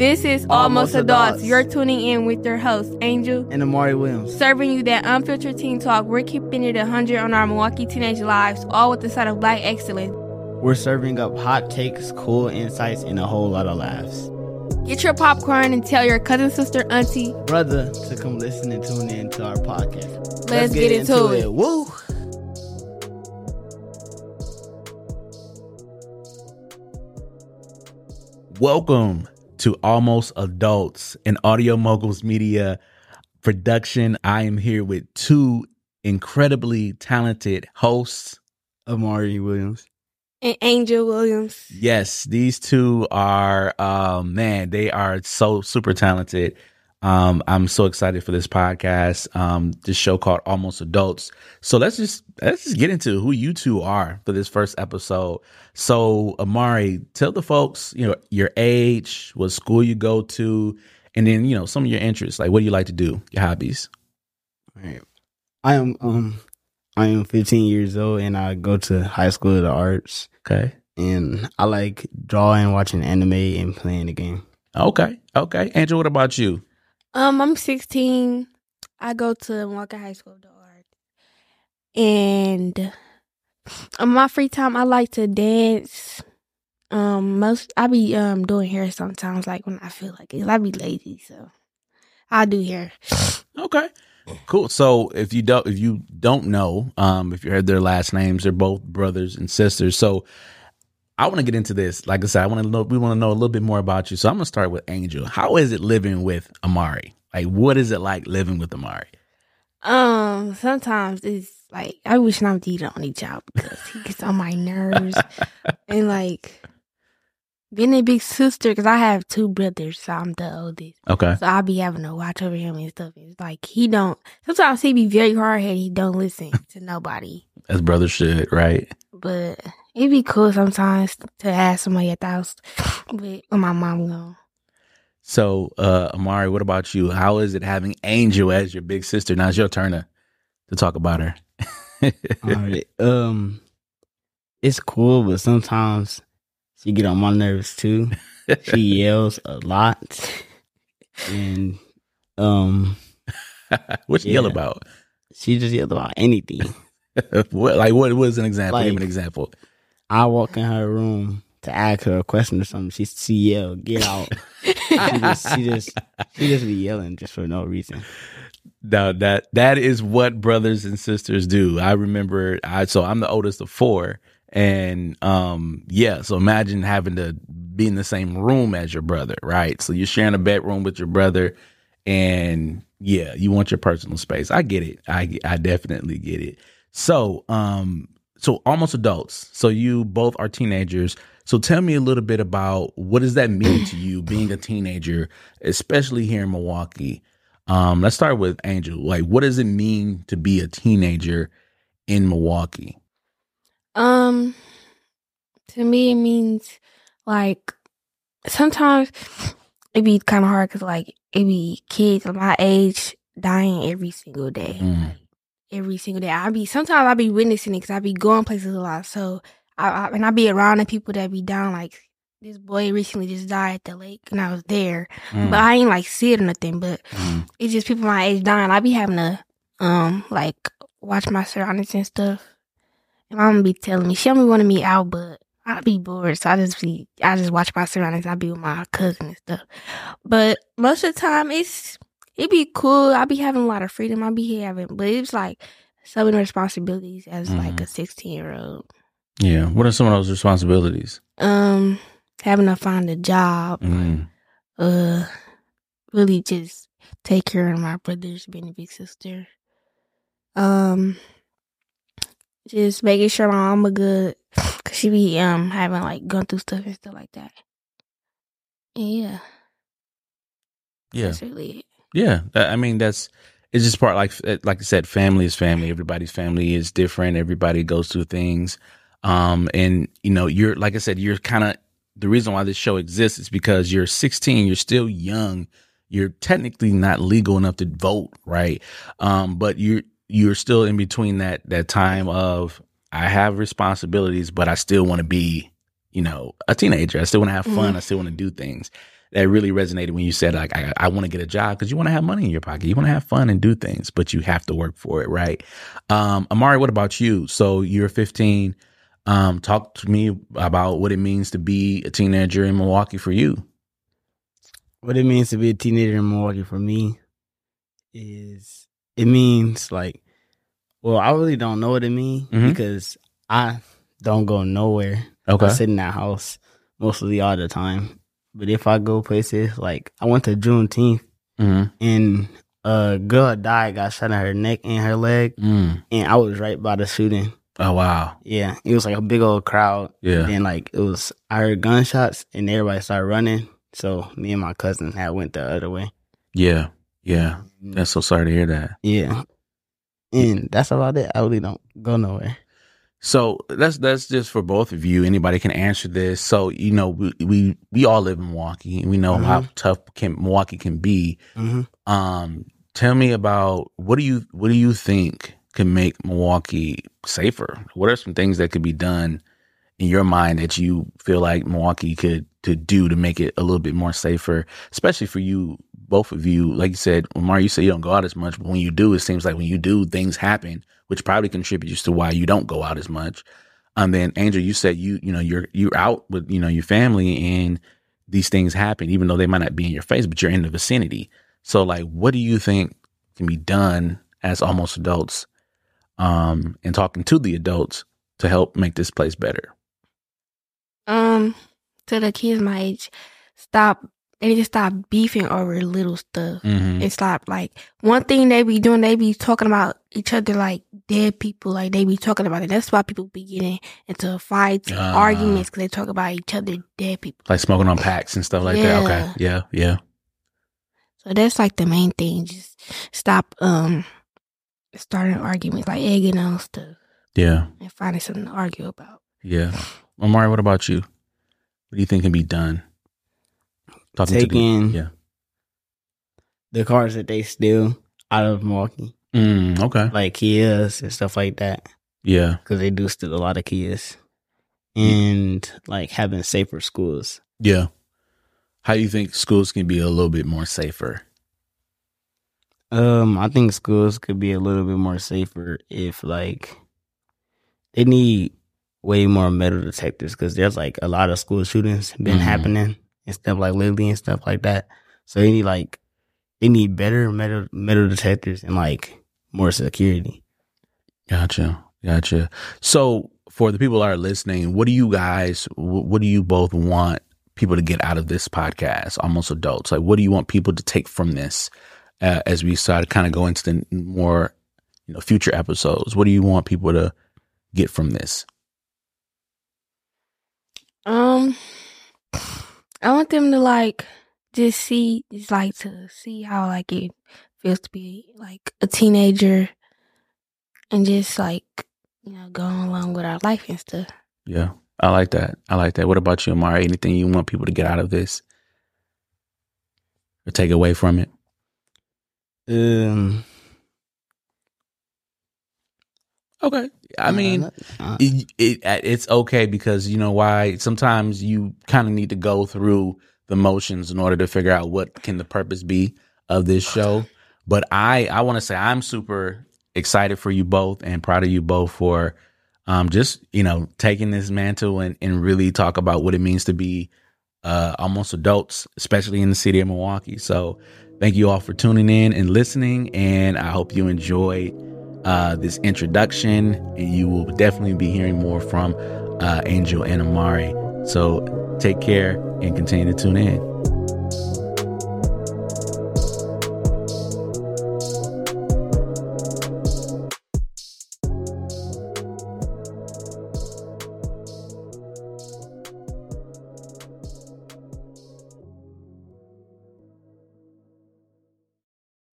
This is Almost, Adults. You're tuning in with your host, Angel, and Amari Williams. serving you that unfiltered teen talk. We're keeping it 100 on our Milwaukee teenage lives, all with the side of black excellence. We're serving up hot takes, cool insights, and a whole lot of laughs. Get your popcorn and tell your cousin, sister, auntie. Brother, to come listen and tune in to our podcast. Let's get into it. Woo! Welcome to Almost Adults, an Audio Moguls Media production. I am here with two incredibly talented hosts. Amari Williams. And Angel Williams. Yes, these two are, um, man, they are so super talented. Um, I'm so excited for this podcast, um, this show called Almost Adults. So let's just let's just get into who you two are for this first episode. So Amari, tell the folks, you know, your age, what school you go to, and then you know some of your interests. Like, what do you like to do? Your hobbies. All right. I am um I am 15 years old and I go to high school of the arts Okay. and I like drawing, watching anime, and playing the game. Okay. Okay. Andrew, what about you? Um, I'm 16. I go to Milwaukee High School of the Art. And on my free time, I like to dance. Um, most I be um doing hair sometimes, like when I feel like it. I be lazy, so I do hair. Okay. Cool. So if you don't if you don't know, um, if you heard their last names, they're both brothers and sisters. So I want to get into this. Like I said, I want to know we want to know a little bit more about you. So I'm gonna start with Angel. How is it living with Amari? Like what is it like living with Amari? Um, sometimes it's like I wish I would eat on each job because he gets on my nerves and like being a big sister because I have two brothers, so I'm the oldest. Okay. So I'll be having to watch over him and stuff. It's like he don't. Sometimes he be very hard headed. He don't listen to nobody. As brothers should, right? But it'd be cool sometimes to ask somebody at the house. But when my mom gone, So uh Amari, what about you? How is it having Angel as your big sister? Now it's your turn to, to talk about her. All right. Um it's cool, but sometimes she get on my nerves too. She yells a lot. And um what you yell about? she just yells about anything. what like what was an example? Give me an example. I walk in her room to ask her a question or something. She she yell, "Get out!" she just she just she just be yelling just for no reason. Now that that is what brothers and sisters do. I remember I so I'm the oldest of four. And um yeah, so imagine having to be in the same room as your brother, right? So you're sharing a bedroom with your brother and yeah, you want your personal space. I get it. I I definitely get it. So, um so almost adults. So you both are teenagers. So tell me a little bit about what does that mean to you being a teenager, especially here in Milwaukee? Um, let's start with Angel. Like, what does it mean to be a teenager in Milwaukee? um, to me it means like sometimes it be kind of hard because like it be kids of my age dying every single day. Mm. Every single day. I be sometimes I be witnessing it because I be going places a lot. So I, I and I be around the people that be down. Like this boy recently just died at the lake, and I was there, Mm. but I ain't like see it or nothing. But Mm. it's just people my age dying. I be having to um like watch my surroundings and stuff. And mom be telling me she be wanting me out, but I be bored, so I just be I just watch my surroundings. I be with my cousin and stuff. But most of the time, it's it be cool. I be having a lot of freedom. I be having, but it's like so many responsibilities as like Mhm. a sixteen year old. Yeah. What are some of those responsibilities? Um, having to find a job. Mm. Uh, really just take care of my brothers, being a big sister. Um, just making sure my mama good, cause she be um having like going through stuff and stuff like that. And yeah, Yeah. that's really it. Yeah. I mean, that's it's just part like like I said, family is family. Everybody's family is different. Everybody goes through things. Um, and you know, you're like I said, you're kind of the reason why this show exists is because you're 16. You're still young. You're technically not legal enough to vote, right? Um, but you're you're still in between that that time of I have responsibilities, but I still want to be, you know, a teenager. I still want to have fun. I still want to do things. That really resonated when you said like I, I want to get a job because you want to have money in your pocket, you want to have fun and do things, but you have to work for it, right? Um, Amari, what about you? So you're 15. Um, talk to me about what it means to be a teenager in Milwaukee for you. What it means to be a teenager in Milwaukee for me is it means like, well, I really don't know what it means Mhm. because I don't go nowhere. Okay. I sit in that house mostly all the time. But if I go places, like I went to Juneteenth hmm and a girl died, got shot in her neck and her leg, Mm. and I was right by the shooting. Oh wow. Yeah, it was like a big old crowd. Yeah. And like it was, I heard gunshots and everybody started running. So me and my cousin had went the other way. Yeah. Yeah. That's so sorry to hear that. Yeah, and that's about it. I really don't go nowhere. So that's that's just for both of you. Anybody can answer this. So you know, we we, we all live in Milwaukee. and We know how tough can Milwaukee can be. Mm-hmm. Um, tell me about what do you what do you think can make Milwaukee safer? What are some things that could be done in your mind that you feel like Milwaukee could to do to make it a little bit more safer, especially for you, both of you. Like you said, Omar, you say you don't go out as much, but when you do, it seems like when you do, things happen, which probably contributes to why you don't go out as much. And then Angel, you said you you know you're you're out with you know your family and these things happen, even though they might not be in your face, but you're in the vicinity. So, like, what do you think can be done as almost adults, um, and talking to the adults to help make this place better? Um, to the kids my age, stop. They need to stop beefing over little stuff. Mm-hmm. and stop. Like one thing they be doing, they be talking about each other like dead people. Like they be talking about it. That's why people be getting into fights, and Ah. arguments because they talk about each other dead people. Like smoking on packs and stuff like that. Okay, Yeah. yeah, yeah, So that's like the main thing. Just stop um starting arguments, like egging on stuff, yeah, and finding something to argue about. yeah. Amari, what about you? What do you think can be done? Talking Taking the, yeah. the cars that they steal out of Milwaukee, Mm, okay. like Kias and stuff like that, Yeah. because they do steal a lot of Kias, and like having safer schools. Yeah. How do you think schools can be a little bit more safer? Um, I think schools could be a little bit more safer if like they need way more metal detectors because there's like a lot of school shootings been Mhm. happening and stuff like lately and stuff like that. So they need like they need better metal metal detectors and like more security. Gotcha. Gotcha. So for the people that are listening, what do you guys, what do you both want people to get out of this podcast, almost adults? Like, what do you want people to take from this uh, as we start to kind of go into the more, you know, future episodes? What do you want people to get from this? Um, I want them to like just see, just like to see how like it feels to be like a teenager, and just like you know going along with our life and stuff. Yeah. I like that. I like that. What about you, Amari? Anything you want people to get out of this or take away from it? Um, Okay. I mean, uh, it, it it's okay because you know why? Sometimes you kind of need to go through the motions in order to figure out what can the purpose be of this show. But i i want to say i'm super excited for you both and proud of you both for um just you know taking this mantle and, and really talk about what it means to be uh almost adults especially in the city of milwaukee. So thank you all for tuning in and listening and i hope you enjoy uh, this introduction, and you will definitely be hearing more from uh, Angel and Amari. So take care and continue to tune in.